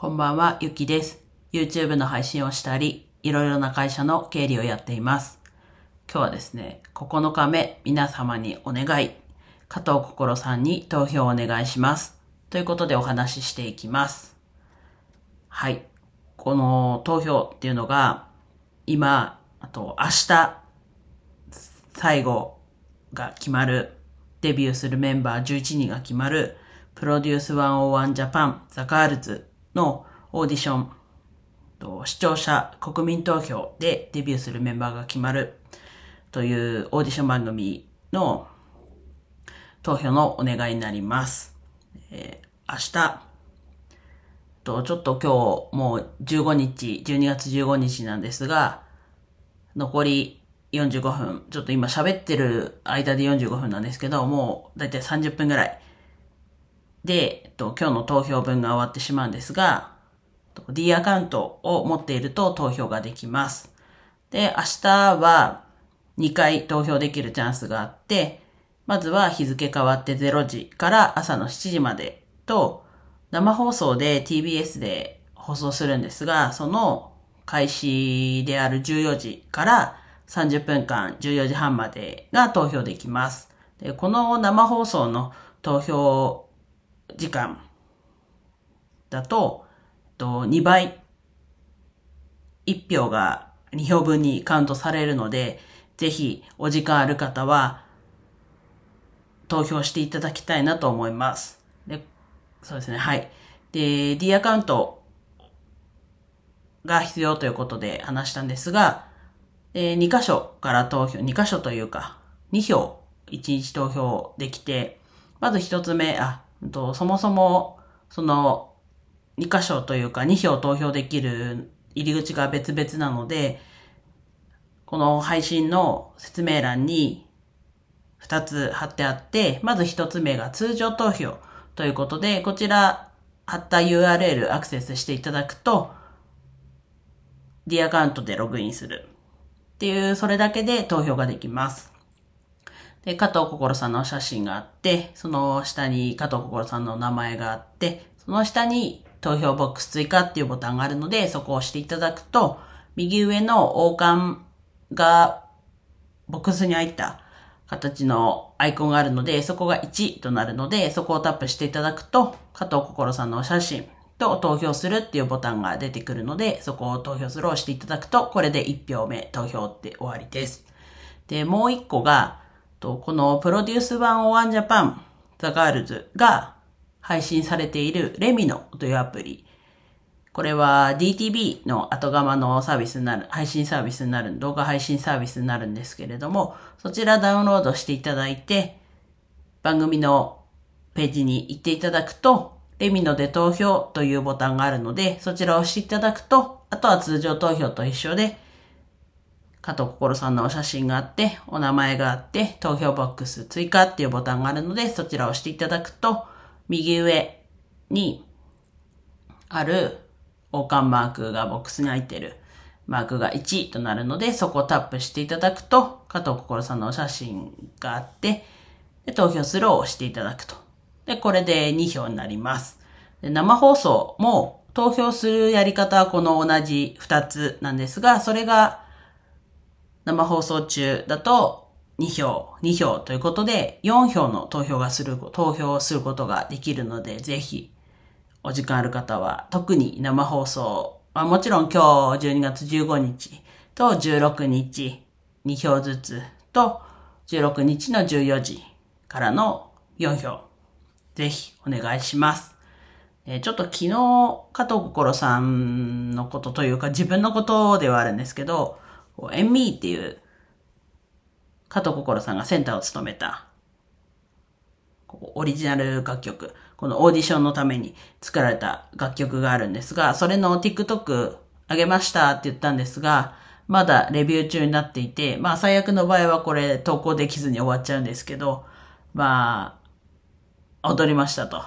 こんばんは、ゆきです。YouTube の配信をしたり、いろいろな会社の経理をやっています。今日はですね、9日目、皆様にお願い。加藤心さんに投票をお願いします。ということでお話ししていきます。はい。この投票っていうのが、今、あと明日、最後が決まる、デビューするメンバー11人が決まる、PRODUCE 101 JAPAN THE GIRLS のオーディション、視聴者国民投票でデビューするメンバーが決まる。というオーディション番組の投票のお願いになります。えー明日、とちょっと今日もう15日、12月15日なんですが、残り45分、ちょっと今喋ってる間で45分なんですけど、もうだいたい30分ぐらいで、えっと、今日の投票分が終わってしまうんですが、D アカウントを持っていると投票ができます。で、明日は2回投票できるチャンスがあって、まずは日付変わって0時から朝の7時までと、生放送で TBS で放送するんですが、その開始である14時から30分間14時半までが投票できます。でこの生放送の投票時間だと、と2倍、1票が2票分にカウントされるので、ぜひお時間ある方は投票していただきたいなと思います。で、そうですね、はい。で、D アカウントが必要ということで話したんですが、え2箇所から投票、2箇所というか、2票1日投票できて、まず1つ目、あ、とそもそも、その、2箇所というか2票投票できる入り口が別々なので、この配信の説明欄に2つ貼ってあって、まず1つ目が通常投票ということで、こちら貼った URL アクセスしていただくと、D アカウントでログインするっていう、それだけで投票ができます。で、加藤心さんの写真があって、その下に加藤心さんの名前があって、その下に投票ボックス追加っていうボタンがあるので、そこを押していただくと、右上の王冠がボックスに入った形のアイコンがあるので、そこが1となるので、そこをタップしていただくと、加藤心さんのお写真と投票するっていうボタンが出てくるので、そこを投票するを押していただくと、これで1票目投票って終わりです。で、もう1個が、とこの PRODUCE 101 JAPAN THE GIRLS が配信されている Lemino というアプリ。これは DTV の後釜のサービスになる、配信サービスになる、動画配信サービスになるんですけれども、そちらダウンロードしていただいて、番組のページに行っていただくと、レミノで投票というボタンがあるので、そちらを押していただくと、あとは通常投票と一緒で、加藤心さんのお写真があって、お名前があって、投票ボックス追加っていうボタンがあるので、そちらを押していただくと、右上にある王冠マークがボックスに入ってるマークが1となるので、そこをタップしていただくと、加藤心さんのお写真があって、で投票するを押していただくと。で、これで2票になります。で生放送も投票するやり方はこの同じ2つなんですが、それが生放送中だと2票、2票ということで、4票の投票がする、投票をすることができるので、ぜひ、お時間ある方は、特に生放送、まあ、もちろん今日12月15日と16日2票ずつと、16日の14時からの4票、ぜひお願いします。えちょっと昨日、加藤心さんのことというか自分のことではあるんですけど、こうエンミーっていう加藤心さんがセンターを務めたオリジナル楽曲、このオーディションのために作られた楽曲があるんですが、それの TikTok あげましたって言ったんですが、まだレビュー中になっていて、まあ最悪の場合はこれ投稿できずに終わっちゃうんですけど、まあ、踊りましたと。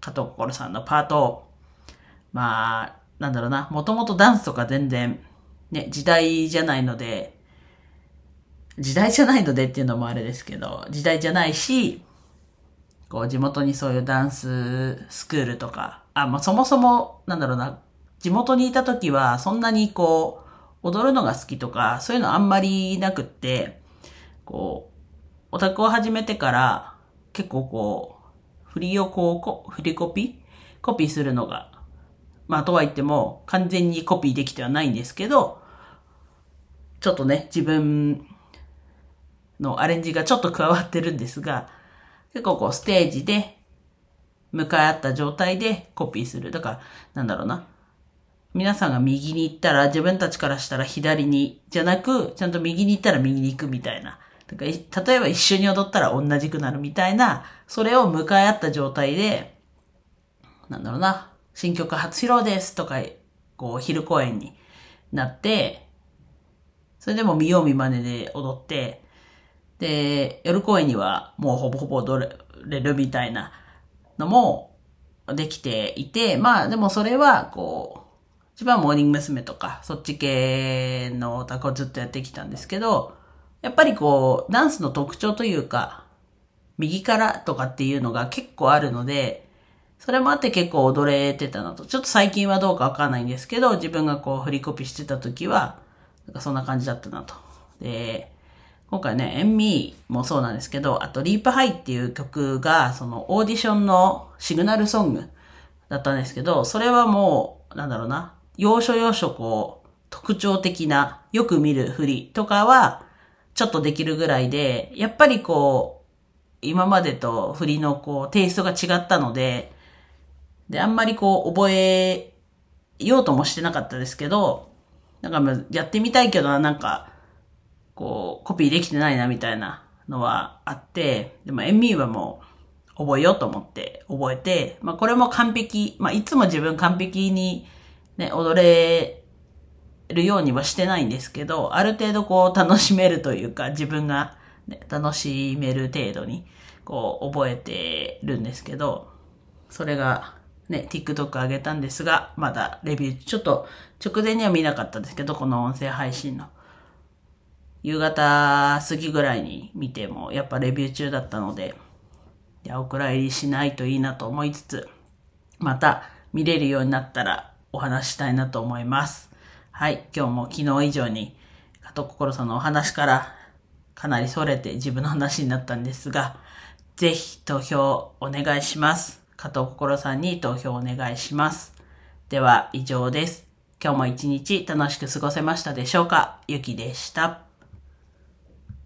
加藤心さんのパートを、まあ、なんだろうな、もともとダンスとか全然、ね、時代じゃないので、時代じゃないのでっていうのもあれですけど、時代じゃないし、こう地元にそういうダンススクールとか、あ、まあ、そもそも、なんだろうな、地元にいた時はそんなにこう、踊るのが好きとか、そういうのあんまりなくって、こう、オタクを始めてから結構こう、振りをこう、振りコピーコピーするのが、まあとは言っても完全にコピーできてはないんですけど、ちょっとね、自分のアレンジがちょっと加わってるんですが、結構こうステージで向かい合った状態でコピーする。だから、なんだろうな。皆さんが右に行ったら自分たちからしたら左に、じゃなく、ちゃんと右に行ったら右に行くみたいな。だから例えば一緒に踊ったら同じくなるみたいな、それを向かい合った状態で、なんだろうな、新曲初披露ですとか、こう、昼公演になって、それでも見よう見真似で踊って、で、夜公演にはもうほぼほぼ踊れるみたいなのもできていて、まあでもそれは、こう、一番モーニング娘。とか、そっち系のオタクをずっとやってきたんですけど、やっぱりこう、ダンスの特徴というか、右からとかっていうのが結構あるので、それもあって結構踊れてたなと。ちょっと最近はどうかわかんないんですけど、自分がこう振りコピしてた時は、なんかそんな感じだったなと。で、今回ね、エンミーもそうなんですけど、あとリープハイっていう曲が、そのオーディションのシグナルソングだったんですけど、それはもう、なんだろうな、要所要所こう、特徴的な、よく見る振りとかは、ちょっとできるぐらいで、やっぱりこう、今までと振りのこう、テイストが違ったので、で、あんまりこう、覚えようともしてなかったですけど、なんかやってみたいけど、なんか、こう、コピーできてないなみたいなのはあって、でもエミーはもう覚えようと思って覚えて、まあこれも完璧、まあいつも自分完璧にね、踊れるようにはしてないんですけど、ある程度こう楽しめるというか、自分が、ね、楽しめる程度にこう覚えてるんですけど、それがね、TikTok 上げたんですが、まだレビュー、ちょっと直前には見なかったんですけど、この音声配信の。夕方過ぎぐらいに見ても、やっぱレビュー中だったので、いや、お蔵入りしないといいなと思いつつ、また見れるようになったらお話したいなと思います。はい、今日も昨日以上に、加藤心さんのお話からかなり逸れて自分の話になったんですが、ぜひ投票お願いします。加藤心さんに投票お願いします。では以上です。今日も一日楽しく過ごせましたでしょうか？ゆきでした。